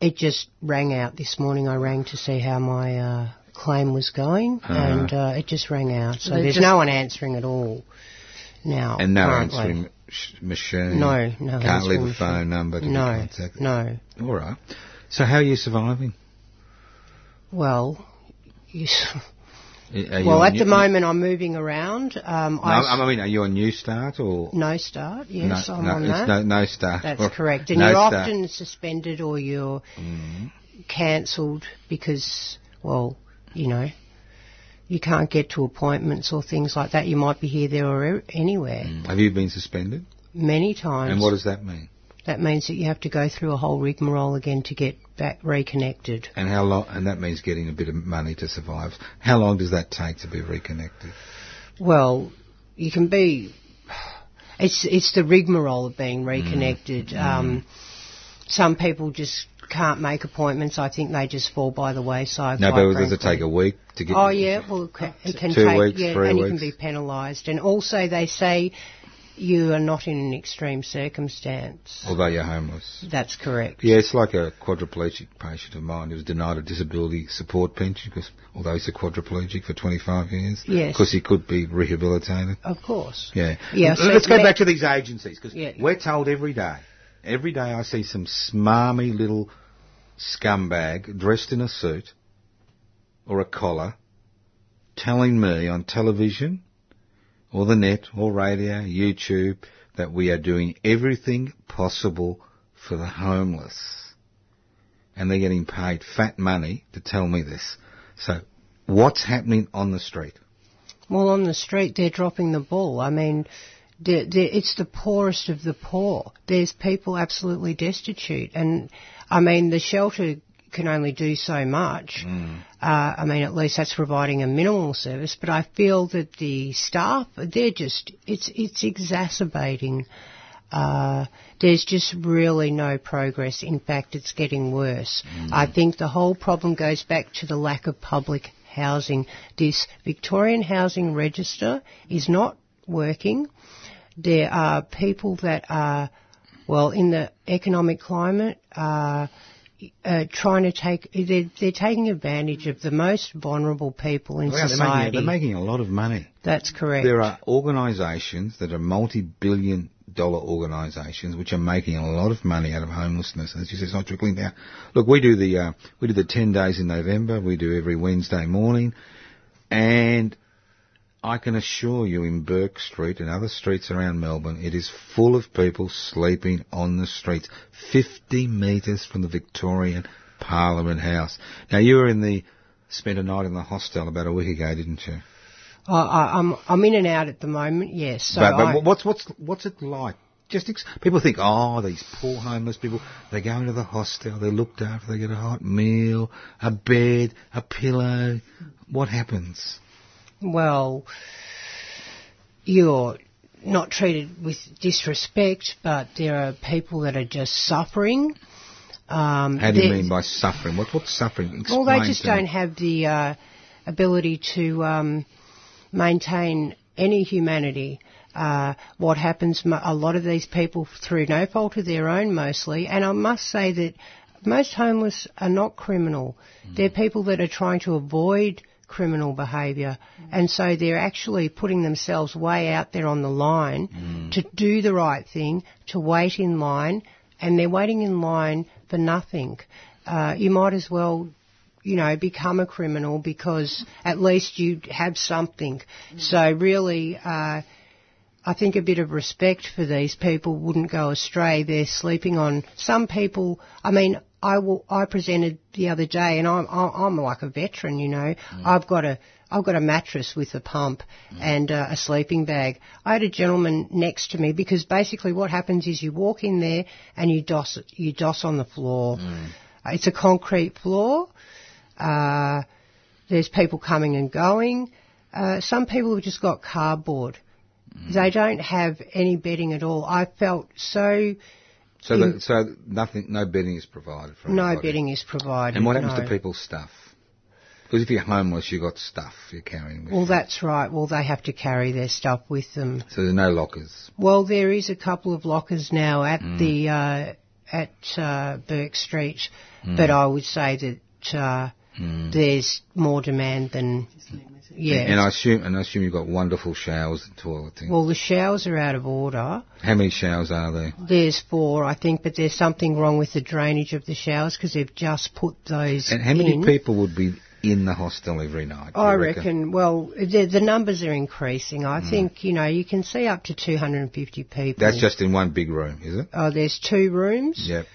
It just rang out this morning. I rang to see how my uh, claim was going, and uh, it just rang out. So They there's no one answering at all now. And no currently. answering sh- machine. No, no. Can't leave answering a phone machine. number to be No, contacted. no. All right. So how are you surviving? Well, you well, at the moment I'm moving around. Um, No, I, I mean, are you on Newstart or no start. Yes, no, I'm no, on it's that. no, no Start. That's Or- correct. And you're Start. often suspended or you're Mm. cancelled because, well, you know, you can't get to appointments or things like that. You might be here, there, or anywhere. Have you been suspended? Many times. Mm. And what does that mean? That means that you have to go through a whole rigmarole again to get back reconnected. And how long? And that means getting a bit of money to survive. How long does that take to be reconnected? Well, you can be. It's it's the rigmarole of being reconnected. Um, some people just can't make appointments. I think they just fall by the wayside. No, but does it take a week to get? Oh yeah, well it can, it can Two take weeks, yeah, and you can be penalised. And also they say you are not in an extreme circumstance. Although you're homeless. That's correct. Yeah, it's like a quadriplegic patient of mine who was denied a disability support pension because, although he's a quadriplegic for 25 years, Yes. because he could be rehabilitated. Of course. Yeah. Yeah, so Let's go back to these agencies because Yeah. we're told every day, every day I see some smarmy little scumbag dressed in a suit or a collar telling me on television or the net or radio, YouTube, that we are doing everything possible for the homeless. And they're getting paid fat money to tell me this. So, what's happening on the street? Well, on the street they're dropping the ball. I mean, the, the, it's the poorest of the poor. There's people absolutely destitute, and I mean the shelter can only do so much. Mm. Uh, I mean, at least that's providing a minimal service. But I feel that the staff, they're just, it's it's exacerbating. Uh, there's just really no progress. In fact, it's getting worse. I think the whole problem goes back to the lack of public housing. This Victorian Housing Register is not working. There are people that are, well, in the economic climate, uh, uh, trying to take, they're, they're taking advantage of the most vulnerable people in Yeah, they're, making, society. they're making a lot of money. That's correct. There are organisations that are multi-billion dollar organisations which are making a lot of money out of homelessness. And it's just it's not trickling down. Look, we do the uh, we do the ten days in November. We do every Wednesday morning, and I can assure you, in Bourke Street and other streets around Melbourne, it is full of people sleeping on the streets, fifty metres from the Victorian Parliament House. Now you were in the spent a night in the hostel about a week ago, didn't you? I, I, I'm, I'm in and out at the moment, yes. So but, but I- what's what's what's it like? Just ex- people think, oh, these poor homeless people. They go into the hostel, they're looked after, they get a hot meal, a bed, a pillow. What happens? Well, you're not treated with disrespect, but there are people that are just suffering. Um, How do you mean by suffering? What what's suffering? Well, they just don't have the uh, ability to um, maintain any humanity. Uh, what happens, a lot of these people, through no fault of their own mostly, and I must say that most homeless are not criminal. They're people that are trying to avoid criminal behaviour, and so they're actually putting themselves way out there on the line to do the right thing, to wait in line, and they're waiting in line for nothing. Uh, you might as well you know, become a criminal because at least you have something. So really, uh, I think a bit of respect for these people wouldn't go astray. They're sleeping on some people. I mean, I will, I presented the other day, and I'm I'm I'm like a veteran. You know, I've got a I've got a mattress with a pump and uh, a sleeping bag. I had a gentleman next to me because basically what happens is you walk in there and you doss you doss on the floor. Uh, It's a concrete floor. Uh, there's people coming and going. Uh, some people have just got cardboard. They don't have any bedding at all. I felt so So, that, so nothing, no bedding is provided for no anybody. bedding is provided. And what happens no. to people's stuff? Because if you're homeless, you've got stuff you're carrying with Well, you. that's right. Well, they have to carry their stuff with them. So there's no lockers. Well, there is a couple of lockers now at Mm. the uh, at uh, Bourke Street, Mm. but I would say that uh, there's more demand than yeah. And I assume, and I assume you've got wonderful showers and toileting. well, the showers are out of order. How many showers are there? There's four, I think, but there's something wrong with the drainage of the showers because they've just put those And how many in. people would be in the hostel every night? I you reckon, well, the, the numbers are increasing. I Mm. think, you know, you can see up to 250 people. That's just in one big room, is it? Oh, there's two rooms, Yep.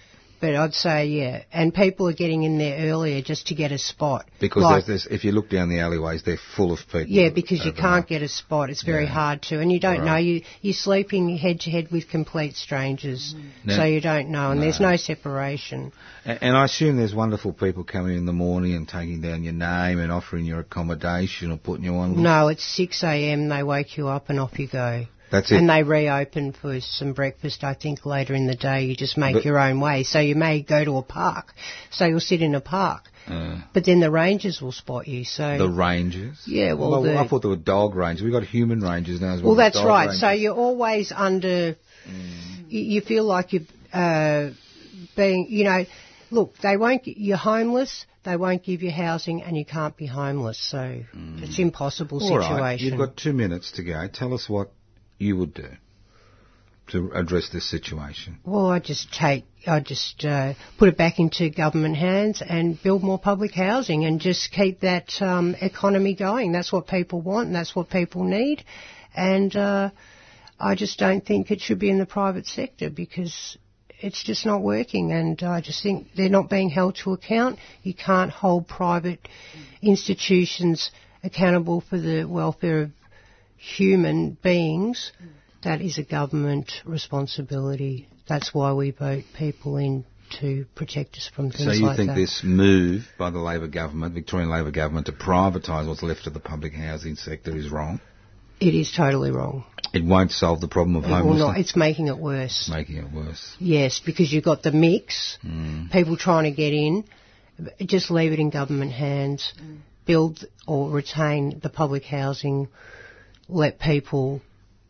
But I'd say, yeah. And people are getting in there earlier just to get a spot. Because Like- there's, there's, if you look down the alleyways, they're full of people. Yeah, because you can't get a spot. It's very Yeah. hard to. And you don't Right. know. You, you're sleeping head to head with complete strangers. No. So you don't know. And there's no separation. A- And I assume there's wonderful people coming in the morning and taking down your name and offering you accommodation or putting you on. No, it's 6 a.m. They wake you up and off you go. That's it. And they reopen for some breakfast, I think, later in the day. You just make But- your own way. So you may go to a park. So you'll sit in a park. Uh, But then the rangers will spot you. So the rangers. Yeah, well, the- I thought there were dog rangers. We've got human rangers now as well. Well, that's right. rangers. So you're always under. You, you feel like you're uh, being, you know. Look, they won't. You're homeless. They won't give you housing, and you can't be homeless. So it's impossible All situation. right, you've got two minutes to go. Tell us what you would do to address this situation. Well, I just take, I just uh, put it back into government hands and build more public housing and just keep that um, economy going. That's what people want and that's what people need. And uh, I just don't think it should be in the private sector because it's just not working. And I just think they're not being held to account. You can't hold private institutions accountable for the welfare of human beings That is a government responsibility. That's why we vote people in to protect us from things like that. So you like think that. this move by the Labor government, Victorian Labor government, to privatise what's left of the public housing sector is wrong? It is totally wrong. It won't solve the problem of It will homelessness. not. It's making it worse. making it worse. Yes, because you've got the mix, Mm. people trying to get in. Just leave it in government hands. Build or retain the public housing. Let people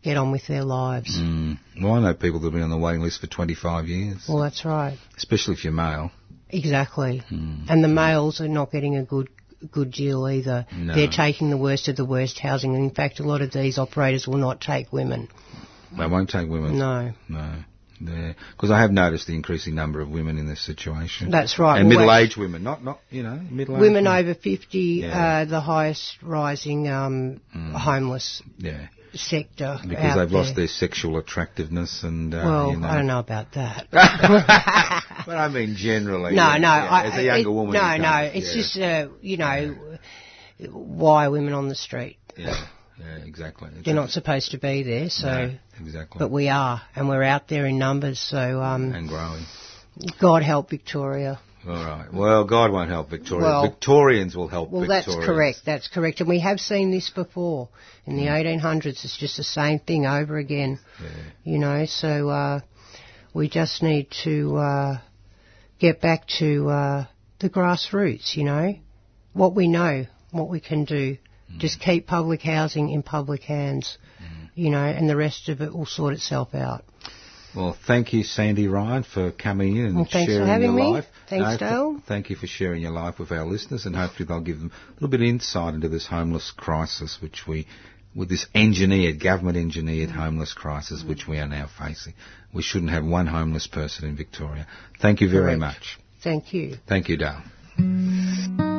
get on with their lives. Mm. Well, I know people that have been on the waiting list for 25 years, Well, that's right. especially if you're male. Exactly. Mm. And the males are not getting a good good deal either. No. They're taking the worst of the worst housing. In fact, a lot of these operators will not take women. They won't take women. No. No. Because I have noticed the increasing number of women in this situation. That's right. And Well, middle-aged women, not, not you know, middle-aged Women over 50, Yeah. uh, the highest rising um, homeless Yeah, sector. because they've lost their sexual attractiveness and, uh, Well, you know. I don't know about that. but I mean generally. no, yeah, no. I, as a younger it- woman. No, no. It's just, uh, you know, why are women on the street? Yeah, yeah, exactly. They're not supposed to be there, so. No, exactly. But we are, and we're out there in numbers. So, um, and growing. God help Victoria. All right. Well, God won't help Victoria. Well- Victorians will help Victoria. Well, that's correct. That's correct. And we have seen this before. In Mm. the 1800s, it's just the same thing over again. Yeah. You know, so uh, we just need to uh, get back to uh, the grassroots, you know, what we know, what we can do. Mm. Just keep public housing in public hands, you know, and the rest of it will sort itself out. Well, thank you, Sandy Ryan, for coming in and Well, thanks for sharing having your me. life. Thanks, th- Dale. thank you for sharing your life with our listeners, and hopefully they'll give them a little bit of insight into this homeless crisis, which we, with this engineered, government engineered homeless crisis, which we are now facing. We shouldn't have one homeless person in Victoria. Thank you very Correct. much. Thank you. Thank you, Dale.